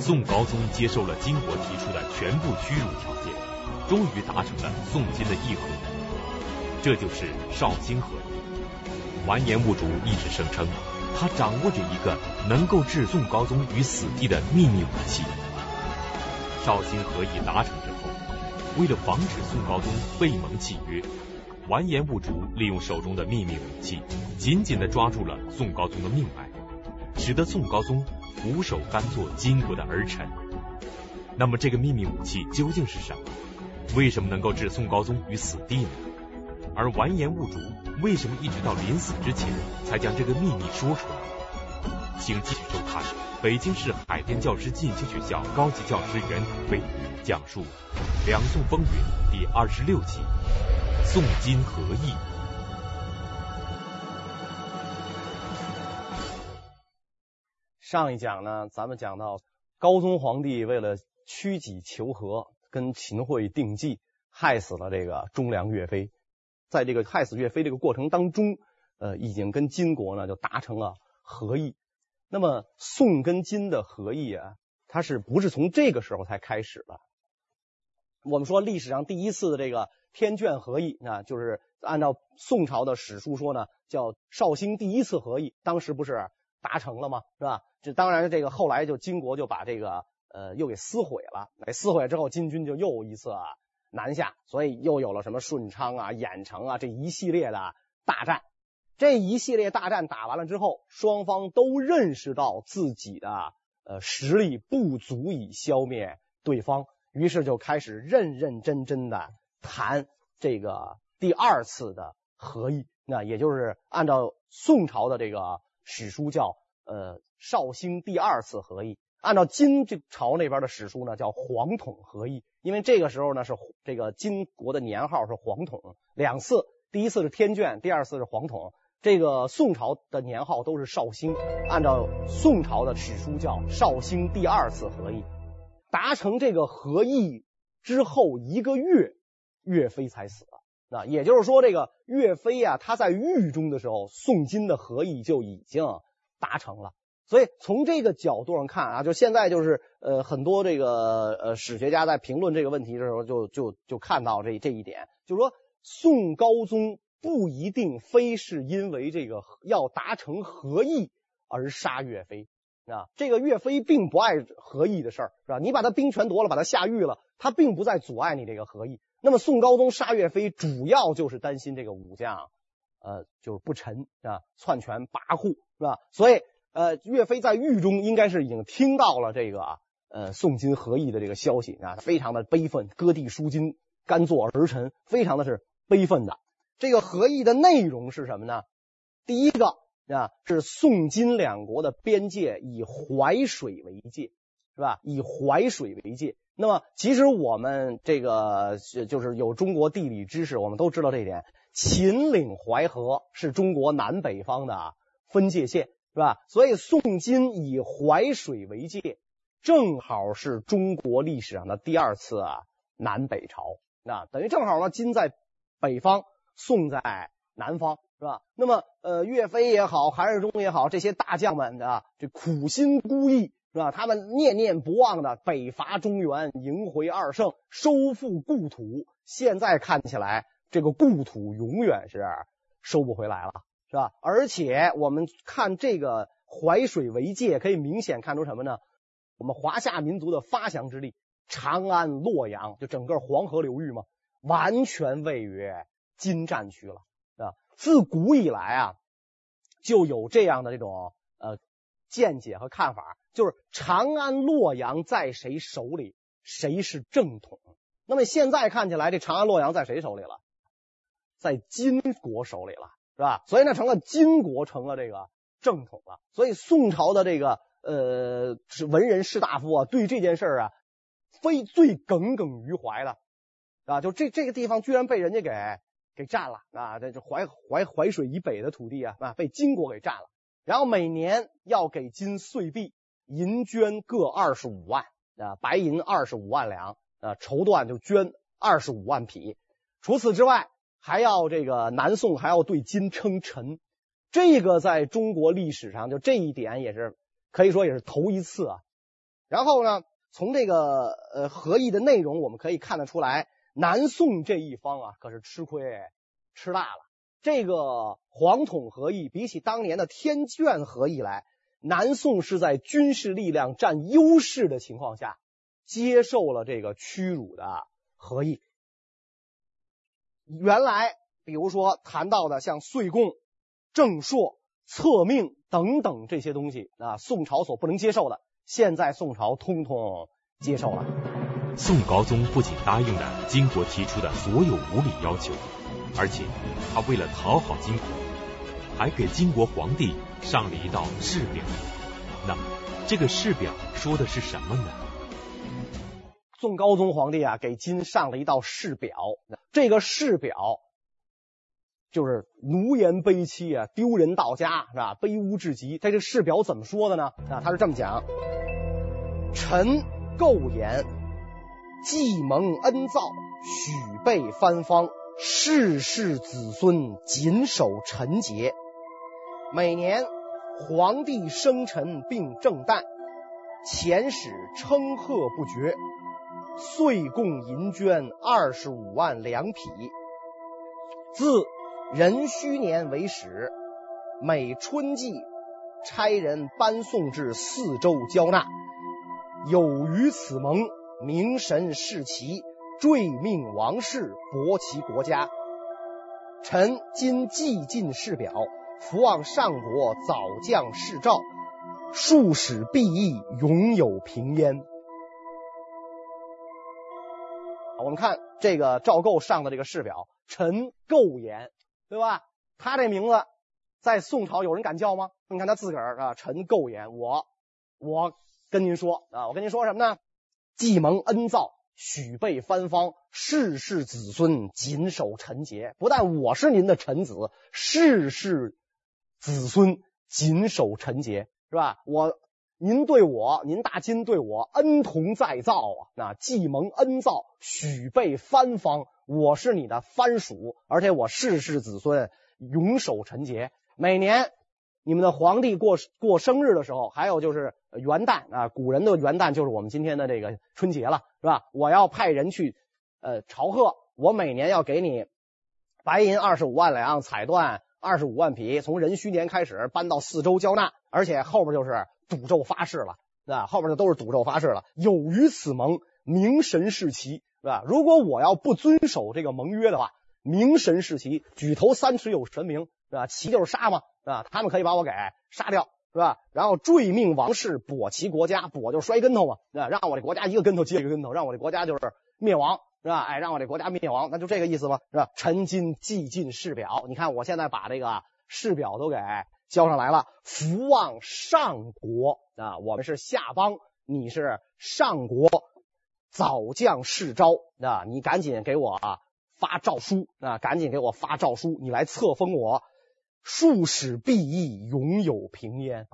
宋高宗接受了金国提出的全部屈辱条件，终于达成了宋金的议和，这就是绍兴和议。完颜兀术一直声称，他掌握着一个能够置宋高宗于死地的秘密武器。绍兴和议达成之后，为了防止宋高宗背盟契约，完颜兀术利用手中的秘密武器，紧紧地抓住了宋高宗的命脉，使得宋高宗俯首甘做金国的儿臣。那么，这个秘密武器究竟是什么？为什么能够置宋高宗于死地呢？而完颜兀术为什么一直到临死之前才将这个秘密说出来？请继续收看北京市海淀教师进修学校高级教师袁腾飞讲述《两宋风云》第二十六集。宋金和议。上一讲呢，咱们讲到高宗皇帝为了屈己求和，跟秦桧定计，害死了这个忠良岳飞。在这个害死岳飞这个过程当中，呃，已经跟金国呢就达成了和议。那么宋跟金的和议啊，它是不是从这个时候才开始的？我们说历史上第一次的这个。天眷和议啊，就是按照宋朝的史书说呢，叫绍兴第一次和议，当时不是达成了吗？是吧？这当然，这个后来就金国就把这个呃又给撕毁了。撕毁之后，金军就又一次啊南下，所以又有了什么顺昌啊、郾城啊这一系列的大战。这一系列大战打完了之后，双方都认识到自己的呃实力不足以消灭对方，于是就开始认认真真的。谈这个第二次的和议，那也就是按照宋朝的这个史书叫呃绍兴第二次和议，按照金这朝那边的史书呢叫黄统和议，因为这个时候呢是这个金国的年号是黄统，两次，第一次是天眷，第二次是黄统，这个宋朝的年号都是绍兴，按照宋朝的史书叫绍兴第二次和议，达成这个和议之后一个月。岳飞才死，那也就是说，这个岳飞呀，他在狱中的时候，宋金的和议就已经达成了。所以从这个角度上看啊，就现在就是呃，很多这个呃史学家在评论这个问题的时候就，就就看到这这一点，就是说宋高宗不一定非是因为这个要达成和议而杀岳飞啊，这个岳飞并不爱和议的事儿，是吧？你把他兵权夺了，把他下狱了，他并不再阻碍你这个和议。那么宋高宗杀岳飞，主要就是担心这个武将，呃，就是不臣啊，篡权跋扈，是吧？所以，呃，岳飞在狱中应该是已经听到了这个呃宋金和议的这个消息啊，非常的悲愤，割地赎金，甘做儿臣，非常的是悲愤的。这个和议的内容是什么呢？第一个啊，是宋金两国的边界以淮水为界，是吧？以淮水为界。那么，其实我们这个就是有中国地理知识，我们都知道这一点。秦岭淮河是中国南北方的啊分界线，是吧？所以宋金以淮水为界，正好是中国历史上的第二次啊南北朝。那等于正好呢，金在北方，宋在南方，是吧？那么，呃，岳飞也好，韩世忠也好，这些大将们啊，这苦心孤诣。是吧？他们念念不忘的北伐中原，迎回二圣，收复故土。现在看起来，这个故土永远是收不回来了，是吧？而且我们看这个淮水为界，可以明显看出什么呢？我们华夏民族的发祥之地，长安、洛阳，就整个黄河流域嘛，完全位于金战区了，啊，自古以来啊，就有这样的这种呃。见解和看法就是长安、洛阳在谁手里，谁是正统。那么现在看起来，这长安、洛阳在谁手里了？在金国手里了，是吧？所以呢，成了金国成了这个正统了。所以宋朝的这个呃是文人士大夫啊，对这件事啊，非最耿耿于怀的啊，就这这个地方居然被人家给给占了啊！这这淮淮淮水以北的土地啊，啊，被金国给占了。然后每年要给金岁币银绢各二十五万啊，白银二十五万两啊，绸缎就捐二十五万匹。除此之外，还要这个南宋还要对金称臣，这个在中国历史上就这一点也是可以说也是头一次啊然后呢，从这个呃和议的内容，我们可以看得出来，南宋这一方啊，可是吃亏吃大了。这个皇统和议比起当年的天眷和议来，南宋是在军事力量占优势的情况下，接受了这个屈辱的和议。原来，比如说谈到的像岁贡、正朔、册命等等这些东西啊，宋朝所不能接受的。现在宋朝通通接受了。宋高宗不仅答应了金国提出的所有无理要求，而且他为了讨好金国，还给金国皇帝上了一道誓表。那么，这个誓表说的是什么呢？宋高宗皇帝啊，给金上了一道誓表。这个誓表就是奴颜卑膝啊，丢人到家是吧？卑污至极。他这个誓表怎么说的呢？啊，他是这么讲。臣构言，既蒙恩造，许备藩方，世世子孙谨守臣节。每年皇帝生辰并正诞，遣使称贺不绝，岁贡银绢二十五万两匹。自壬戌年为始，每春季差人搬送至四周交纳。有于此盟，名神视其，坠命王室，薄其国家。臣今既尽事表，伏望上国早降敕诏，庶使敝邑，永有平焉。我们看这个赵构上的这个誓表，臣构言，对吧？他这名字在宋朝有人敢叫吗？你看他自个儿啊，臣构言，我我。跟您说啊，我跟您说什么呢？既蒙恩造，许备藩方，世世子孙谨守臣节。不但我是您的臣子，世世子孙谨守臣节，是吧？我您对我，您大金对我恩同再造啊！那既蒙恩造，许备藩方，我是你的藩属，而且我世世子孙永守臣节，每年。你们的皇帝过过生日的时候，还有就是元旦啊，古人的元旦就是我们今天的这个春节了，是吧？我要派人去呃朝贺，我每年要给你白银二十五万两，彩缎二十五万匹，从壬戌年开始搬到四周交纳，而且后边就是赌咒发誓了，是吧？后边就都是赌咒发誓了。有于此盟，名神视其，是吧？如果我要不遵守这个盟约的话，名神视其，举头三尺有神明，是吧？其就是杀嘛。啊，他们可以把我给杀掉，是吧？然后坠命王室，跛其国家，跛就是摔跟头嘛，啊，让我这国家一个跟头接一个跟头，让我这国家就是灭亡，是吧？哎，让我这国家灭亡，那就这个意思吧，是吧？臣今既尽誓表，你看我现在把这个誓表都给交上来了，福望上国啊，我们是下邦，你是上国，早降世招啊，你赶紧给我发诏书啊，赶紧给我发诏书，你来册封我。庶使敝邑，永有平焉，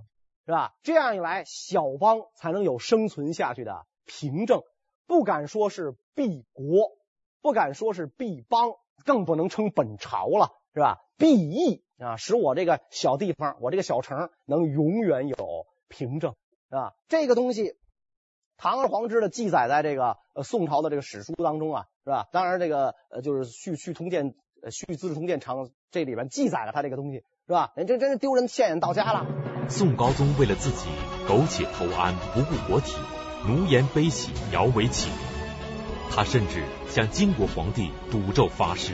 是吧？这样一来，小邦才能有生存下去的凭证。不敢说是必国，不敢说是必邦，更不能称本朝了，是吧？敝邑啊，使我这个小地方，我这个小城能永远有凭证，啊，这个东西，堂而皇之的记载在这个宋朝的这个史书当中啊，是吧？当然，这个呃就是《续续通鉴》呃《续资治通鉴长》。这里边记载了他这个东西，是吧？人这真是丢人现眼到家了。宋高宗为了自己苟且偷安，不顾国体，奴颜卑膝，摇尾乞怜。他甚至向金国皇帝赌咒发誓，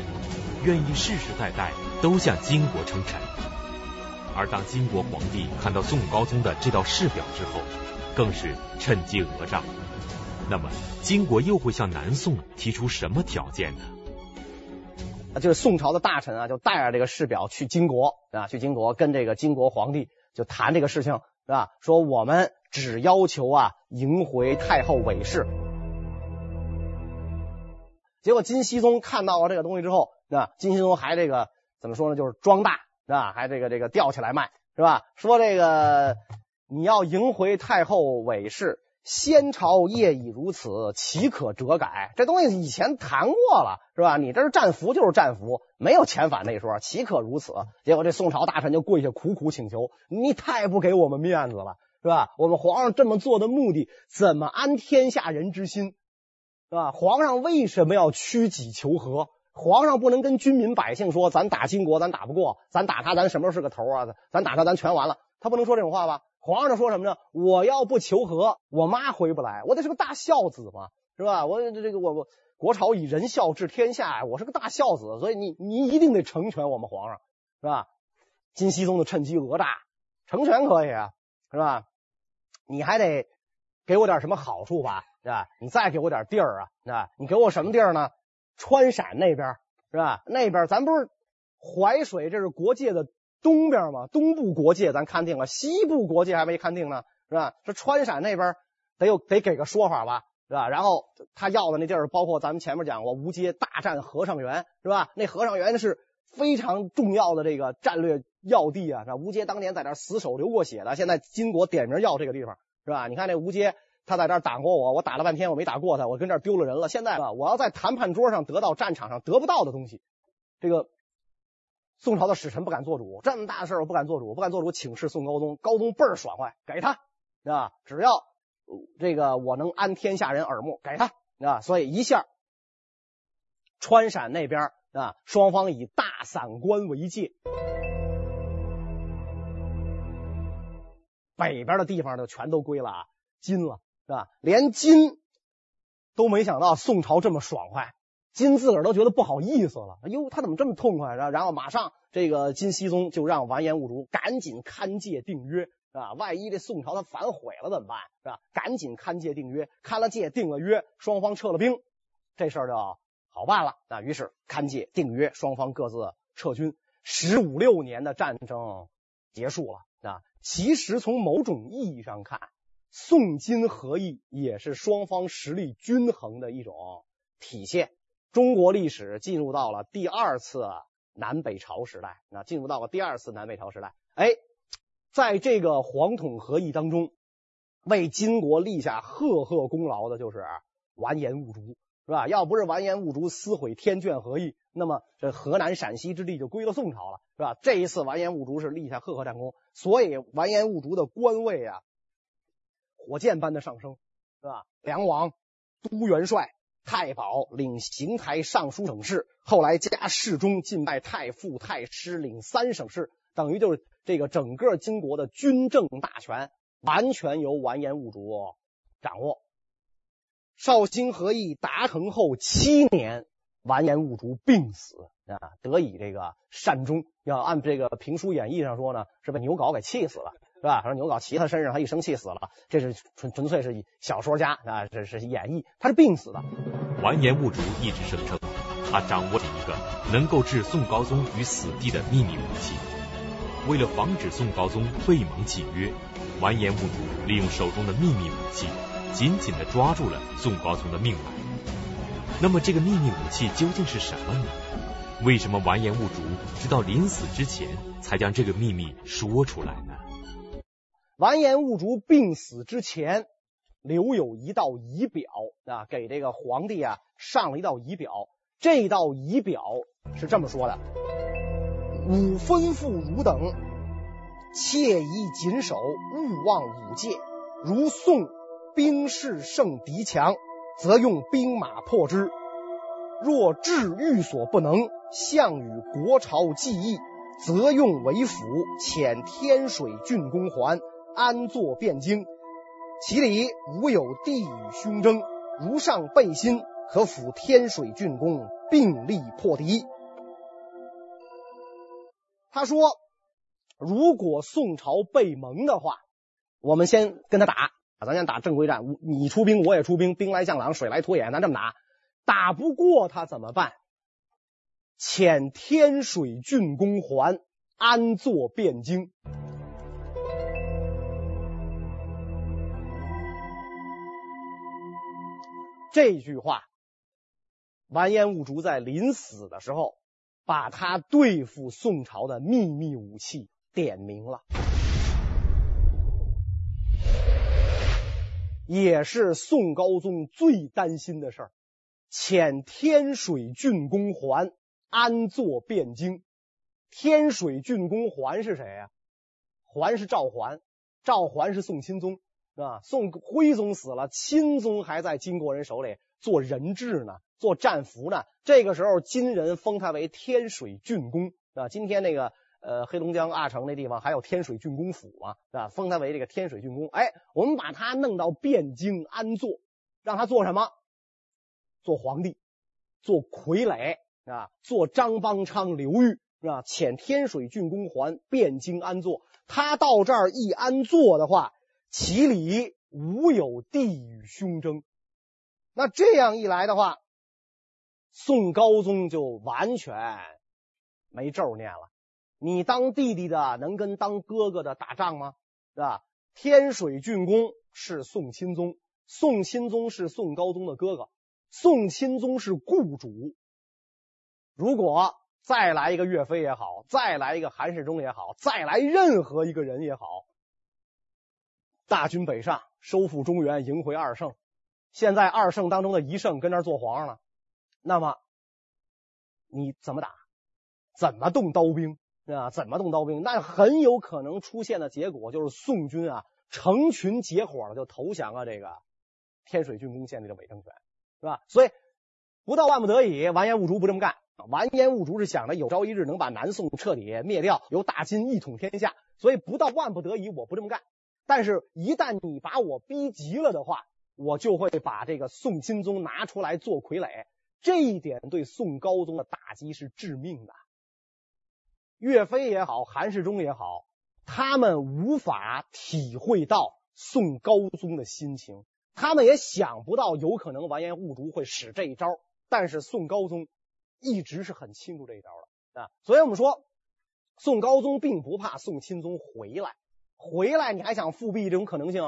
愿意世世代代都向金国称臣。而当金国皇帝看到宋高宗的这道誓表之后，更是趁机讹诈。那么，金国又会向南宋提出什么条件呢？啊就是宋朝的大臣啊，就带着这个誓表去金国啊，去金国跟这个金国皇帝就谈这个事情，是吧？说我们只要求啊，迎回太后韦氏。结果金熙宗看到了这个东西之后，那金熙宗还这个怎么说呢？就是装大，是吧？还这个这个吊起来卖，是吧？说这个你要迎回太后韦氏。先朝业已如此，岂可折改？这东西以前谈过了，是吧？你这是战俘就是战俘，没有遣返那说，岂可如此？结果这宋朝大臣就跪下苦苦请求：“你太不给我们面子了，是吧？我们皇上这么做的目的，怎么安天下人之心，是吧？皇上为什么要屈己求和？皇上不能跟军民百姓说，咱打金国，咱打不过，咱打他，咱什么时候是个头啊？咱打他，咱全完了。他不能说这种话吧？皇上说什么呢？我要不求和，我妈回不来，我得是个大孝子嘛，是吧？我这个我我国朝以仁孝治天下，我是个大孝子，所以你你一定得成全我们皇上，是吧？金熙宗就趁机讹诈，成全可以啊，是吧？你还得给我点什么好处吧，是吧？你再给我点地儿啊，是吧？你给我什么地儿呢？川陕那边是吧？那边咱不是淮水，这是国界的东边吗？东部国界咱勘定了，西部国界还没勘定呢，是吧？这川陕那边得有得给个说法吧，是吧？然后他要的那地儿，包括咱们前面讲过，吴阶大战和尚原，是吧？那和尚原是非常重要的这个战略要地啊，是吧？吴阶当年在那死守流过血的，现在金国点名要这个地方，是吧？你看那吴阶。他在这儿打过我，我打了半天，我没打过他，我跟这儿丢了人了。现在啊，我要在谈判桌上得到战场上得不到的东西，这个宋朝的使臣不敢做主，这么大的事儿我不敢做主，不敢做主，请示宋高宗，高宗倍儿爽快，给他啊，只要这个我能安天下人耳目，给他啊，所以一下川陕那边啊，双方以大散关为界，北边的地方就全都归了金了。是吧？连金都没想到宋朝这么爽快，金自个儿都觉得不好意思了。哎呦，他怎么这么痛快？然后马上这个金熙宗就让完颜兀术赶紧勘界定约，是吧？万一这宋朝他反悔了怎么办？是吧？赶紧勘界定约，勘了界定了约，双方撤了兵，这事儿就好办了。那于是勘界定约，双方各自撤军，十五六年的战争结束了。啊，其实从某种意义上看。宋金合议也是双方实力均衡的一种体现。中国历史进入到了第二次南北朝时代，那进入到了第二次南北朝时代。哎，在这个黄统合议当中，为金国立下赫赫功劳的就是完颜兀术，是吧？要不是完颜兀术撕毁天眷合议，那么这河南陕西之地就归了宋朝了，是吧？这一次完颜兀术是立下赫赫战功，所以完颜兀术的官位啊。火箭般的上升，是吧？梁王、都元帅、太保，领行台尚书省事，后来加侍中，晋拜太傅、太师，领三省事，等于就是这个整个金国的军政大权完全由完颜兀术掌握。绍兴和议达成后七年，完颜兀术病死啊，得以这个善终。要按这个评书演义上说呢，是被牛皋给气死了。是吧？说牛皋骑他身上，他一生气死了。这是纯纯粹是小说家啊，这是演绎。他是病死的。完颜兀术一直声称，他掌握着一个能够置宋高宗于死地的秘密武器。为了防止宋高宗背盟契约，完颜兀术利用手中的秘密武器，紧紧地抓住了宋高宗的命脉。那么，这个秘密武器究竟是什么呢？为什么完颜兀术直到临死之前才将这个秘密说出来？完颜兀术病死之前，留有一道仪表啊，给这个皇帝啊上了一道仪表。这道仪表是这么说的：“吾吩咐汝等，切宜谨守，勿忘五戒。如宋兵势胜敌强，则用兵马破之；若至欲所不能，项羽国朝计议，则用为辅，遣天水郡公还。”安坐汴京，其里无有地与凶争。如上备心，可辅天水郡公并力破敌。他说，如果宋朝被盟的话，我们先跟他打，咱先打正规战。你出兵，我也出兵，兵来将挡，水来土掩，咱这么打。打不过他怎么办？遣天水郡公还，安坐汴京。这句话，完颜兀术在临死的时候，把他对付宋朝的秘密武器点明了，也是宋高宗最担心的事儿。遣天水郡公还，安坐汴京。天水郡公还是谁呀？还是赵桓，赵桓是宋钦宗，是吧？宋徽宗死了，钦宗还在金国人手里做人质呢，做战俘呢。这个时候，金人封他为天水郡公，啊，今天那个呃黑龙江阿城那地方还有天水郡公府嘛，是吧？封他为这个天水郡公。哎，我们把他弄到汴京安坐，让他做什么？做皇帝，做傀儡啊，做张邦昌、刘裕。是吧？遣天水郡公还汴京安坐，他到这儿一安坐的话，其里无有弟与兄争。那这样一来的话，宋高宗就完全没咒念了。你当弟弟的能跟当哥哥的打仗吗？是吧？天水郡公是宋钦宗，宋钦宗是宋高宗的哥哥，宋钦宗是雇主。如果再来一个岳飞也好，再来一个韩世忠也好，再来任何一个人也好，大军北上，收复中原，迎回二圣。现在二圣当中的一圣跟那儿做皇上了，那么你怎么打？怎么动刀兵？啊，怎么动刀兵？那很有可能出现的结果就是宋军啊，成群结伙的就投降了这个天水郡公建立的伪政权，是吧？所以不到万不得已，完颜兀术不这么干。完颜兀术是想着有朝一日能把南宋彻底灭掉，由大金一统天下，所以不到万不得已我不这么干。但是，一旦你把我逼急了的话，我就会把这个宋钦宗拿出来做傀儡。这一点对宋高宗的打击是致命的。岳飞也好，韩世忠也好，他们无法体会到宋高宗的心情，他们也想不到有可能完颜兀术会使这一招。但是宋高宗。一直是很清楚这一招的啊，所以我们说，宋高宗并不怕宋钦宗回来，回来你还想复辟这种可能性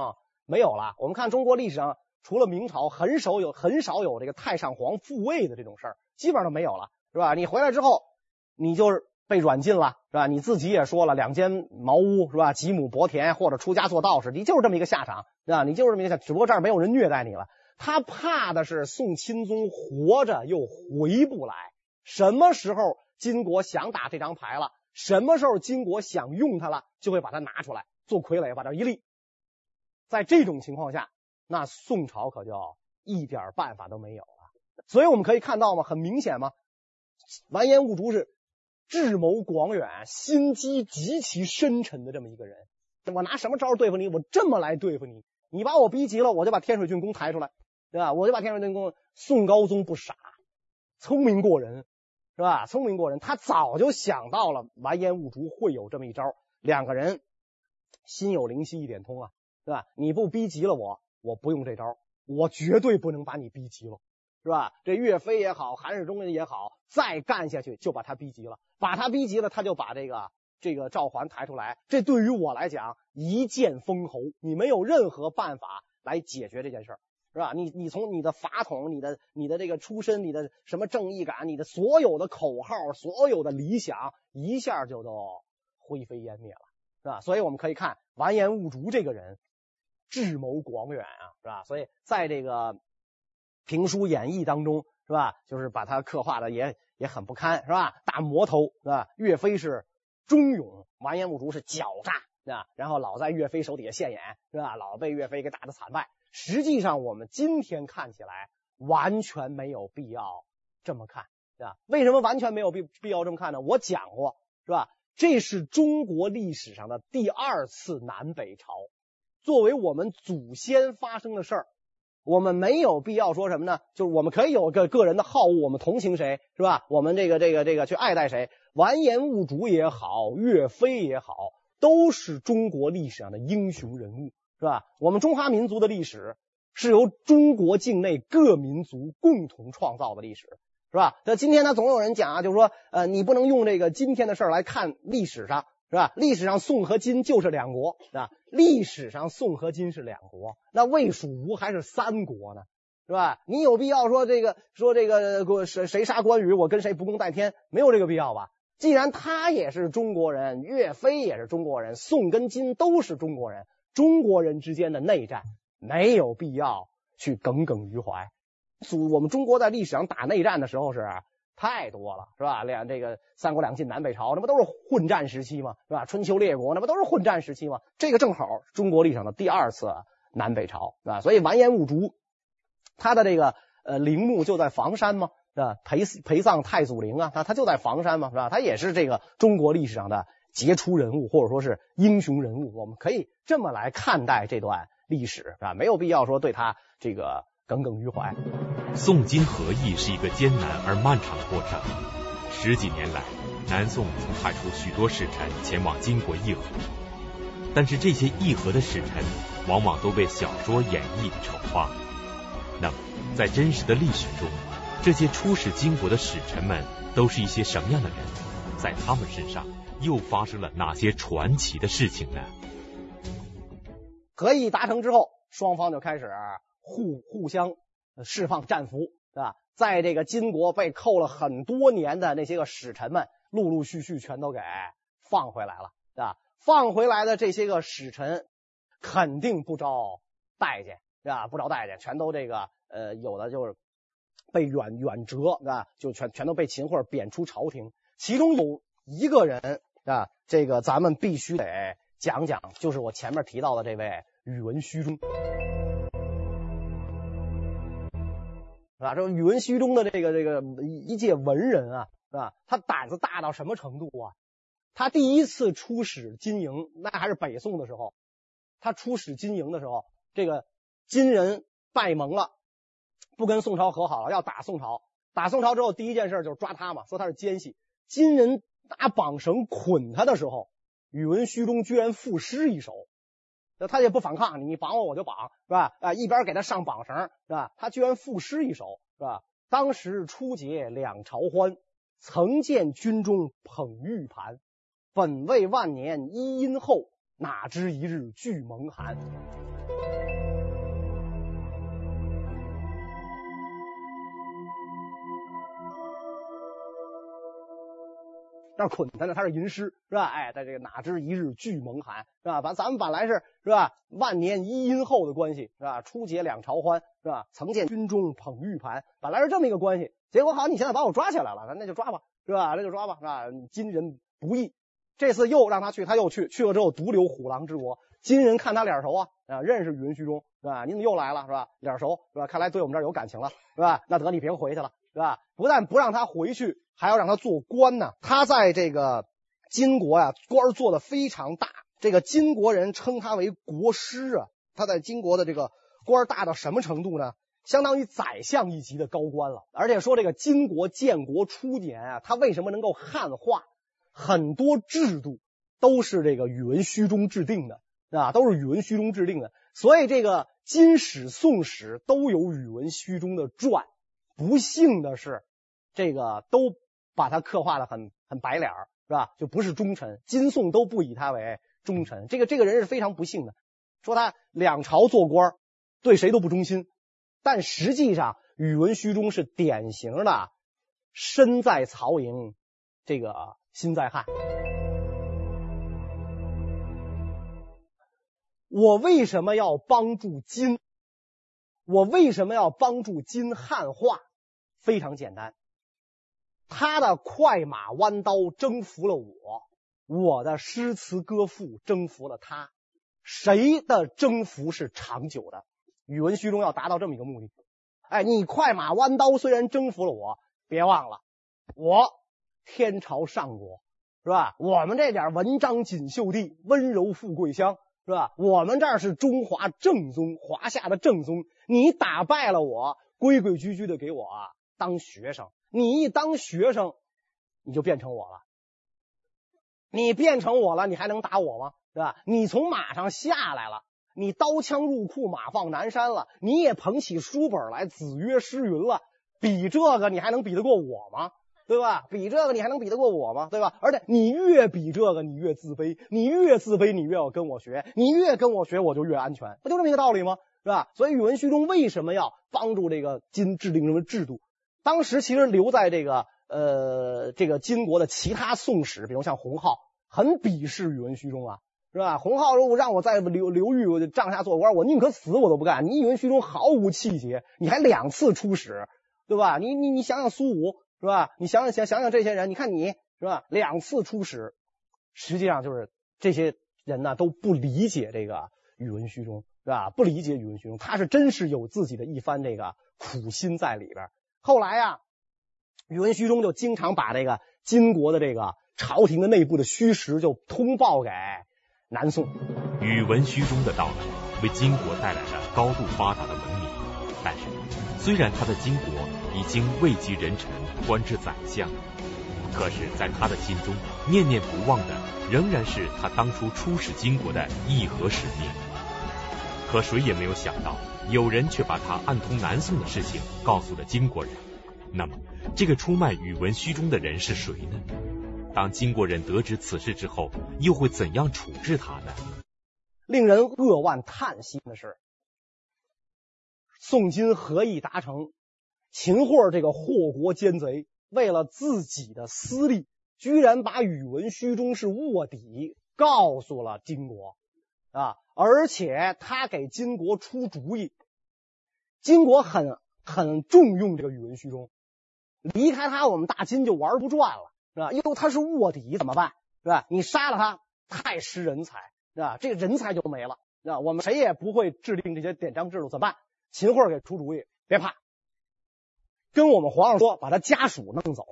没有了。我们看中国历史上，除了明朝，很少有很少有这个太上皇复位的这种事儿，基本上都没有了，是吧？你回来之后，你就是被软禁了，是吧？你自己也说了，两间茅屋，是吧？几亩薄田，或者出家做道士，你就是这么一个下场，是吧？你就是这么一个下，只不过这儿没有人虐待你了。他怕的是宋钦宗活着又回不来。什么时候金国想打这张牌了？什么时候金国想用他了，就会把它拿出来做傀儡，把这一立。在这种情况下，那宋朝可就一点办法都没有了。所以我们可以看到嘛，很明显嘛，完颜兀术是智谋广远、心机极其深沉的这么一个人。我拿什么招对付你？我这么来对付你，你把我逼急了，我就把天水郡公抬出来，对吧？我就把天水郡公。宋高宗不傻，聪明过人。是吧？聪明过人，他早就想到了完颜兀术会有这么一招。两个人心有灵犀一点通啊，是吧？你不逼急了我，我不用这招，我绝对不能把你逼急了，是吧？这岳飞也好，韩世忠也好，再干下去就把他逼急了，把他逼急了，他就把这个这个赵桓抬出来。这对于我来讲，一剑封喉，你没有任何办法来解决这件事儿。是吧？你你从你的法统、你的你的这个出身、你的什么正义感、你的所有的口号、所有的理想，一下就都灰飞烟灭了，是吧？所以我们可以看完颜兀竹这个人智谋广远啊，是吧？所以在这个评书演义当中，是吧？就是把他刻画的也也很不堪，是吧？大魔头，是吧？岳飞是忠勇，完颜兀竹是狡诈，是吧？然后老在岳飞手底下现眼，是吧？老被岳飞给打得惨败。实际上，我们今天看起来完全没有必要这么看，对吧？为什么完全没有必必要这么看呢？我讲过，是吧？这是中国历史上的第二次南北朝，作为我们祖先发生的事儿，我们没有必要说什么呢？就是我们可以有个个人的好恶，我们同情谁，是吧？我们这个这个这个去爱戴谁？完颜兀术也好，岳飞也好，都是中国历史上的英雄人物。是吧？我们中华民族的历史是由中国境内各民族共同创造的历史，是吧？那今天呢，总有人讲啊，就是说，呃，你不能用这个今天的事儿来看历史上，是吧？历史上宋和金就是两国，是吧？历史上宋和金是两国，那魏蜀吴还是三国呢，是吧？你有必要说这个说这个谁谁杀关羽，我跟谁不共戴天，没有这个必要吧？既然他也是中国人，岳飞也是中国人，宋跟金都是中国人。中国人之间的内战没有必要去耿耿于怀。祖我们中国在历史上打内战的时候是太多了，是吧？两这个三国两晋南北朝，那不都是混战时期吗？是吧？春秋列国，那不都是混战时期吗？这个正好中国历史上的第二次南北朝，是吧？所以完颜兀竹他的这个呃陵墓就在房山嘛，是吧？陪陪葬太祖陵啊，他他就在房山嘛，是吧？他也是这个中国历史上的杰出人物，或者说是英雄人物，我们可以这么来看待这段历史，是吧？没有必要说对他这个。耿耿于怀。宋金和议是一个艰难而漫长的过程。十几年来，南宋曾派出许多使臣前往金国议和，但是这些议和的使臣往往都被小说演绎丑化。那么，在真实的历史中，这些出使金国的使臣们都是一些什么样的人？在他们身上又发生了哪些传奇的事情呢？和议达成之后，双方就开始。互互相释放战俘，是吧？在这个金国被扣了很多年的那些个使臣们，陆陆续续全都给放回来了，是吧？放回来的这些个使臣肯定不招待见，是吧？不招待见，全都这个呃，有的就是被远远谪，是吧？就全全都被秦桧贬出朝廷。其中有一个人，是吧？这个咱们必须得讲讲，就是我前面提到的这位宇文虚中。啊，这宇文虚中的这个这个一介文人啊，是吧？他胆子大到什么程度啊？他第一次出使金营，那还是北宋的时候。他出使金营的时候，这个金人败盟了，不跟宋朝和好了，要打宋朝。打宋朝之后，第一件事就是抓他嘛，说他是奸细。金人拿绑绳捆他的时候，宇文虚中居然赋诗一首。那他也不反抗，你绑我我就绑，是吧？啊，一边给他上绑绳，是吧？他居然赋诗一首，是吧？当时初结两朝欢，曾见军中捧玉盘。本为万年伊阴后，哪知一日俱蒙寒。那捆他呢？他是吟诗，是吧？哎，在这个哪知一日俱蒙寒，是吧？咱咱们本来是是吧？万年一阴后的关系，是吧？初结两朝欢，是吧？曾见军中捧玉盘，本来是这么一个关系。结果好，你现在把我抓起来了，那就抓吧，是吧？那就抓吧，是吧？金人不义，这次又让他去，他又去，去了之后独留虎狼之国。金人看他脸熟啊，啊，认识宇文虚中，是吧？你怎么又来了，是吧？脸熟，是吧？看来对我们这儿有感情了，是吧？那得你别回去了，是吧？不但不让他回去。还要让他做官呢，他在这个金国呀，官做的非常大。这个金国人称他为国师啊。他在金国的这个官大到什么程度呢？相当于宰相一级的高官了。而且说这个金国建国初年啊，他为什么能够汉化？很多制度都是这个宇文虚中制定的啊，都是宇文虚中制定的。所以这个金史、宋史都有宇文虚中的传。不幸的是，这个都。把他刻画的很很白脸儿，是吧？就不是忠臣，金宋都不以他为忠臣。这个这个人是非常不幸的，说他两朝做官，对谁都不忠心。但实际上，宇文虚中是典型的身在曹营，这个心在汉。我为什么要帮助金？我为什么要帮助金汉化？非常简单。他的快马弯刀征服了我，我的诗词歌赋征服了他。谁的征服是长久的？宇文虚中要达到这么一个目的。哎，你快马弯刀虽然征服了我，别忘了我天朝上国是吧？我们这点文章锦绣地、温柔富贵乡是吧？我们这儿是中华正宗，华夏的正宗。你打败了我，规规矩矩的给我当学生。你一当学生，你就变成我了。你变成我了，你还能打我吗？对吧？你从马上下来了，你刀枪入库，马放南山了，你也捧起书本来，子曰诗云了。比这个，你还能比得过我吗？对吧？比这个，你还能比得过我吗？对吧？而且你越比这个，你越自卑，你越自卑，你越要跟我学，你越跟我学，我就越安全，不就这么一个道理吗？是吧？所以宇文虚中为什么要帮助这个金制定什么制度？当时其实留在这个呃这个金国的其他宋史，比如像洪浩，很鄙视宇文虚中啊，是吧？洪浩如果让我在刘刘裕我就帐下做官，我宁可死我都不干。你宇文虚中毫无气节，你还两次出使，对吧？你你你想想苏武是是吧？你想想想想想这些人，你看你是吧？两次出使，实际上就是这些人呢都不理解这个宇文虚中，是吧？不理解宇文虚中，他是真是有自己的一番这个苦心在里边。后来呀、宇文虚中就经常把这个金国的这个朝廷的内部的虚实就通报给南宋。宇文虚中的到来为金国带来了高度发达的文明，但是虽然他在金国已经位极人臣，官至宰相，可是，在他的心中，念念不忘的仍然是他当初出使金国的议和使命。可谁也没有想到，有人却把他暗通南宋的事情告诉了金国人。那么，这个出卖宇文虚中的人是谁呢？当金国人得知此事之后，又会怎样处置他呢？令人扼腕叹息的是，宋金合议达成，秦桧这个祸国奸贼，为了自己的私利，居然把宇文虚中是卧底告诉了金国啊！而且他给金国出主意，金国很很重用这个宇文虚中，离开他，我们大金就玩不转了，是吧？因为他是卧底，怎么办？是吧？你杀了他，太失人才。是吧，这个人才就没了。啊，我们谁也不会制定这些典章制度，怎么办？秦桧给出主意，别怕，跟我们皇上说，把他家属弄走。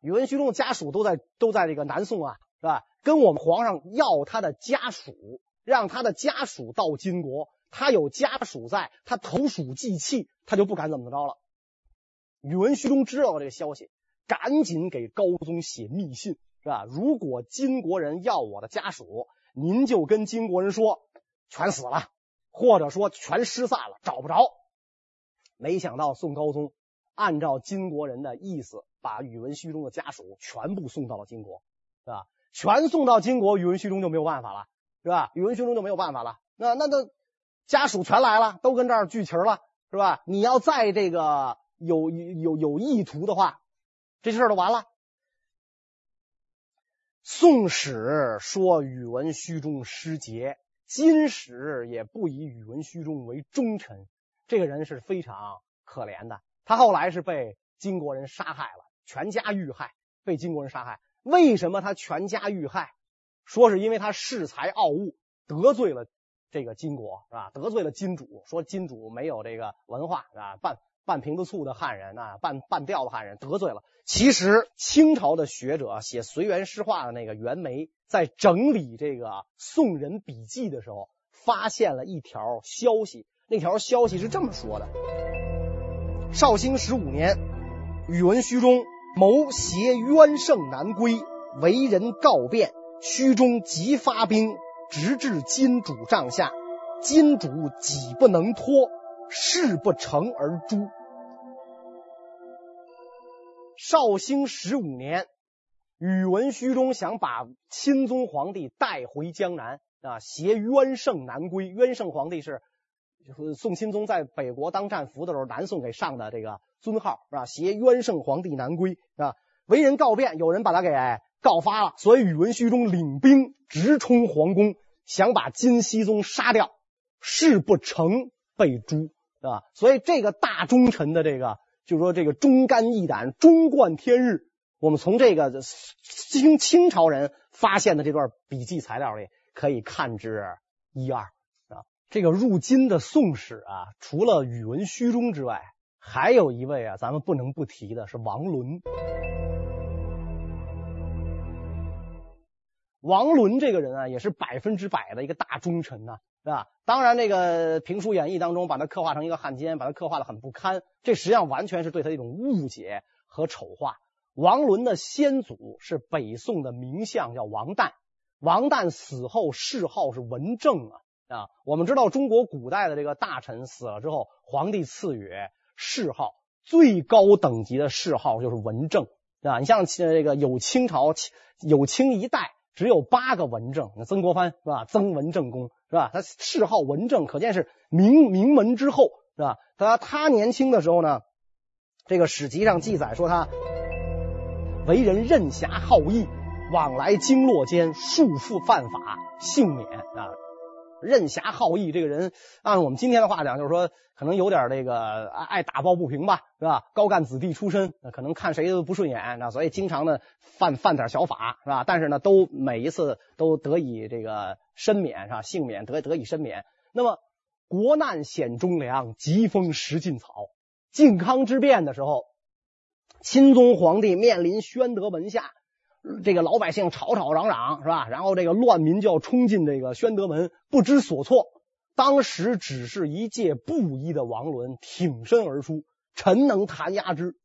宇文虚中的家属都在都在这个南宋啊，是吧？跟我们皇上要他的家属，让他的家属到金国。他有家属在，他投鼠忌器，他就不敢怎么着了。宇文虚中知道了这个消息，赶紧给高宗写密信，是吧？如果金国人要我的家属。您就跟金国人说，全死了，或者说全失散了，找不着。没想到宋高宗按照金国人的意思，把宇文虚中的家属全部送到了金国，是吧？全送到金国，宇文虚中就没有办法了，是吧？宇文虚中就没有办法了。那那那家属全来了，都跟这儿聚齐了，是吧？你要再这个有有有意图的话，这事儿就完了。宋史说宇文虚中失节，金史也不以宇文虚中为忠臣。这个人是非常可怜的。他后来是被金国人杀害了，全家遇害，被金国人杀害。为什么他全家遇害？说是因为他恃才傲物，得罪了这个金国，是吧？得罪了金主，说金主没有这个文化，是吧？半半瓶子醋的汉人啊，半半吊子汉人，得罪了。其实清朝的学者写《随园诗话》的那个袁枚，在整理这个宋人笔记的时候，发现了一条消息。那条消息是这么说的：绍兴十五年，宇文虚中谋挟渊圣南归，为人告变，虚中即发兵，直至金主帐下，金主己不能脱，事不成而诛。绍兴十五年，宇文虚中想把钦宗皇帝带回江南啊，携渊盛南归。渊盛皇帝是宋钦宗在北国当战俘的时候，南宋给上的这个尊号是吧？挟渊盛皇帝南归啊，为人告变，有人把他给告发了，所以宇文虚中领兵直冲皇宫，想把金熙宗杀掉，事不成，被诛对吧。所以这个大忠臣的这个。就是说，这个忠肝义胆、忠贯天日，我们从这个清清朝人发现的这段笔记材料里可以看之一二啊。这个入金的宋史啊，除了宇文虚中之外，还有一位啊，咱们不能不提的是王伦。王伦这个人啊，也是百分之百的一个大忠臣呐。是吧？当然，这个《评书演义》当中把他刻画成一个汉奸，把他刻画的很不堪，这实际上完全是对他一种误解和丑化。王伦的先祖是北宋的名相，叫王旦。王旦死后谥号是文正啊啊！我们知道中国古代的这个大臣死了之后，皇帝赐予谥号，最高等级的谥号就是文正啊。你像这个有清朝有清一代。只有八个文正，那曾国藩是吧？曾文正公是吧？他谥号文正，可见是名名门之后是吧？他他年轻的时候呢，这个史籍上记载说他为人任侠好义，往来经络间，数负犯法，幸免啊。任侠好义，这个人按我们今天的话讲，就是说可能有点这个爱爱打抱不平吧，是吧？高干子弟出身，可能看谁都不顺眼，那所以经常呢犯犯点小法，是吧？但是呢，都每一次都得以这个申免，是吧？幸免得得以申免。那么国难险中粮，疾风食尽草。靖康之变的时候，钦宗皇帝面临宣德门下。这个老百姓吵吵嚷嚷是吧？然后这个乱民就要冲进这个宣德门，不知所措。当时只是一介布衣的王伦挺身而出，臣能弹压之。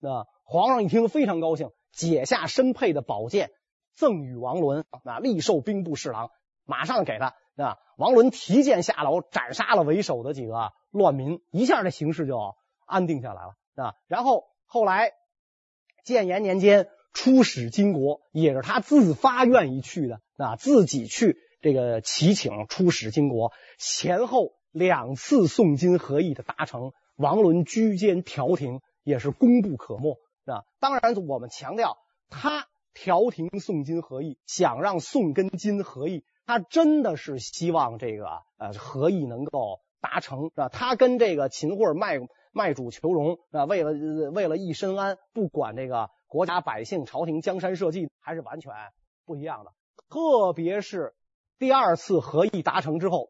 啊，皇上一听非常高兴，解下身佩的宝剑赠与王伦，啊，立授兵部侍郎，马上给他。啊，王伦提剑下楼，斩杀了为首的几个乱民，一下这形势就安定下来了。啊，然后后来建炎年间。出使金国也是他自发愿意去的啊，自己去这个祈请出使金国，前后两次宋金合议的达成，王伦居间调停也是功不可没啊。当然，我们强调他调停宋金合议，想让宋跟金合议，他真的是希望这个呃合议能够达成是吧？他跟这个秦桧卖卖主求荣啊，为了为了一身安，不管这个。国家百姓、朝廷江山社稷还是完全不一样的。特别是第二次合议达成之后，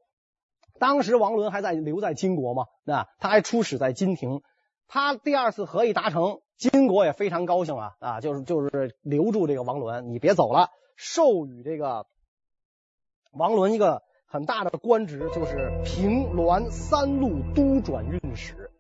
当时王伦还在留在金国嘛，那他还出使在金庭。他第二次合议达成，金国也非常高兴啊啊，就是就是留住这个王伦，你别走了，授予这个王伦一个很大的官职，就是平滦三路都转运使。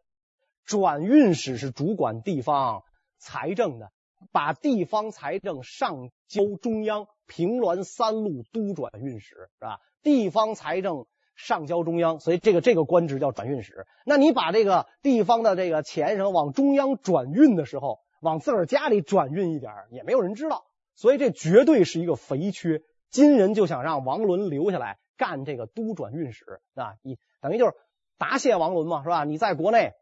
转运使是主管地方财政的。把地方财政上交中央，平滦三路都转运使是吧？地方财政上交中央，所以这个这个官职叫转运使。那你把这个地方的这个钱什么往中央转运的时候，往自个儿家里转运一点也没有人知道，所以这绝对是一个肥缺。金人就想让王伦留下来干这个都转运使啊，你等于就是答谢王伦嘛，是吧？你在国内。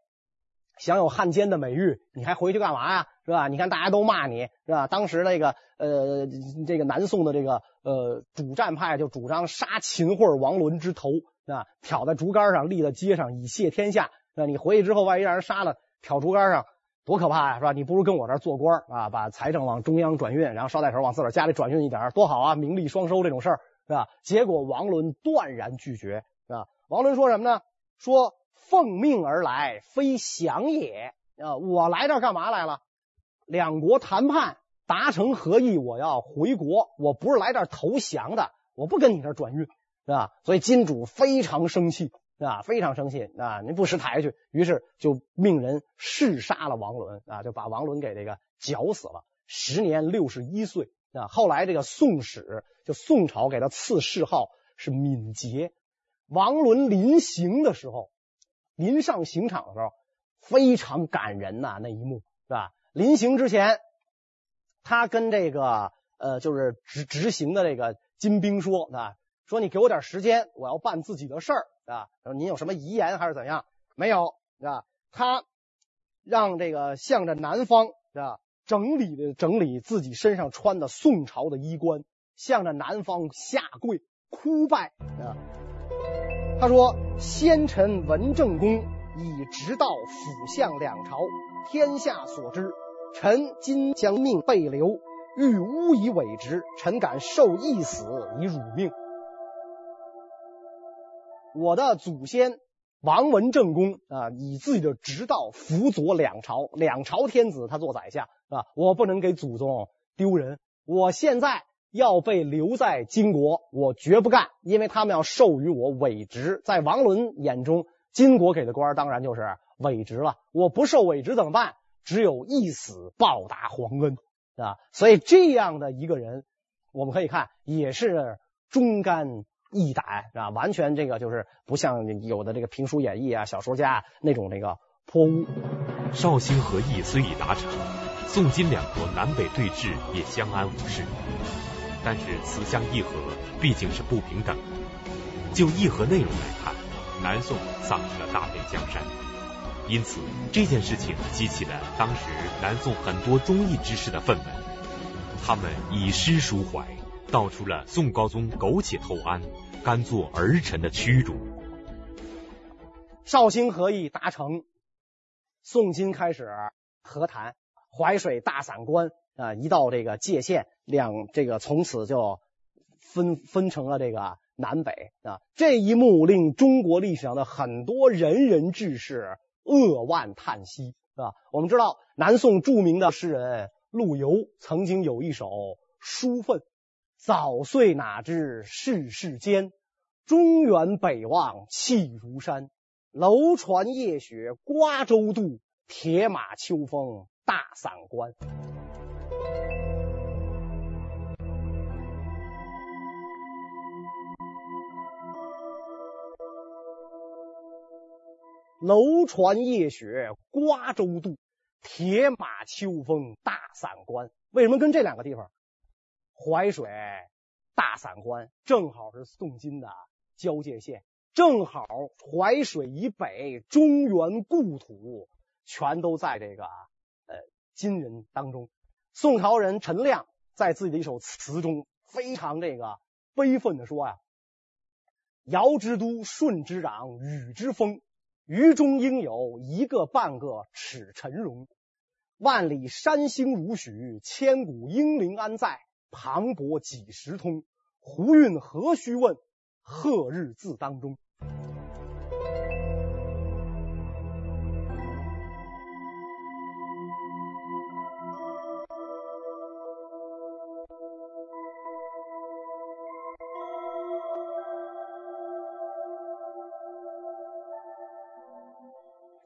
享有汉奸的美誉，你还回去干嘛呀？是吧？你看大家都骂你，是吧？当时那个呃，这个南宋的这个呃主战派就主张杀秦桧、王伦之头啊，挑在竹竿上立在街上以谢天下。那你回去之后，万一让人杀了，挑竹竿上多可怕呀，是吧？你不如跟我这儿做官啊，把财政往中央转运，然后捎带手往自个家里转运一点，多好啊，名利双收这种事儿，是吧？结果王伦断然拒绝，是吧？王伦说什么呢？说。奉命而来，非降也。啊，我来这干嘛来了？两国谈判达成合议，我要回国。我不是来这投降的，我不跟你这转运，是吧？所以金主非常生气，啊？非常生气啊！您不识抬举，于是就命人弑杀了王伦啊，就把王伦给这个绞死了，时年六十一岁啊。后来这个宋史就宋朝给他赐谥号是敏捷。王伦临行的时候。临上刑场的时候，非常感人呐，那一幕是吧？临行之前，他跟这个呃，就是执执行的这个金兵说啊，说你给我点时间，我要办自己的事儿啊。说您有什么遗言还是怎样？没有啊？他让这个向着南方啊，整理的整理自己身上穿的宋朝的衣冠，向着南方下跪哭拜啊。他说：“先臣文正公以直道辅相两朝，天下所知。臣今将命被留，欲诬以伪职，臣敢受一死以辱命。”我的祖先王文正公啊，以自己的直道辅佐两朝，两朝天子他做宰相啊，我不能给祖宗丢人。我现在。要被留在金国，我绝不干，因为他们要授予我伪职。在王伦眼中，金国给的官当然就是伪职了。我不受伪职怎么办？只有一死报答皇恩啊！所以这样的一个人，我们可以看也是忠肝义胆啊，完全这个就是不像有的这个评书演义啊、小说家那种那个泼污。绍兴和议虽已达成，宋金两国南北对峙也相安无事。但是此项议和毕竟是不平等。就议和内容来看，南宋丧失了大片江山，因此这件事情激起了当时南宋很多忠义之士的愤懑。他们以诗抒怀，道出了宋高宗苟且偷安、甘做儿臣的屈辱。绍兴和议达成，宋金开始和谈，淮水大散关啊，一到这个界限，两这个从此就分分成了这个南北啊。这一幕令中国历史上的很多仁人志士扼腕叹息啊。我们知道，南宋著名的诗人陆游曾经有一首《书愤》：“早岁哪知世事艰，中原北望气如山。”楼船夜雪瓜洲渡，铁马秋风大散关。楼船夜雪瓜洲渡，铁马秋风大散关。为什么跟这两个地方？淮水、大散关正好是宋金的交界线。正好淮水以北，中原故土全都在这个呃金人当中。宋朝人陈亮在自己的一首词中非常这个悲愤的说呀：“尧之都，舜之壤，禹之封，于中应有一个半个齿陈戎。万里山星如许，千古英灵安在？磅礴几时通？胡运何须问？贺日自当中。”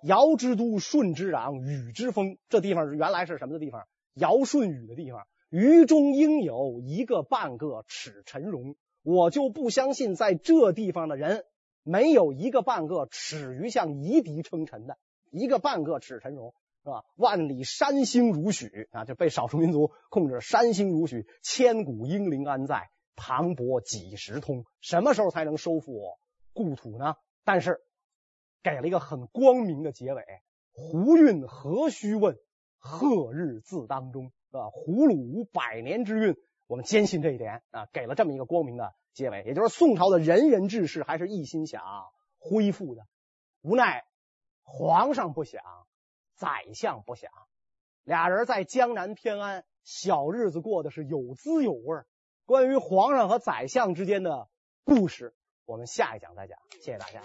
尧之都，舜之壤，禹之封。这地方原来是什么的地方？尧舜禹的地方。禹中应有一个半个齿陈戎。我就不相信，在这地方的人没有一个半个齿于向夷狄称臣的，一个半个齿陈戎，是吧？万里山星如许啊，就被少数民族控制。山星如许，千古英灵安在？磅礴几时通？什么时候才能收复故土呢？但是。给了一个很光明的结尾，胡运何须问？贺日自当中，啊，胡虏无百年之运，我们坚信这一点啊，给了这么一个光明的结尾。也就是宋朝的仁人志士还是一心想恢复的，无奈皇上不想，宰相不想，俩人在江南偏安，小日子过得是有滋有味。关于皇上和宰相之间的故事，我们下一讲再讲。谢谢大家。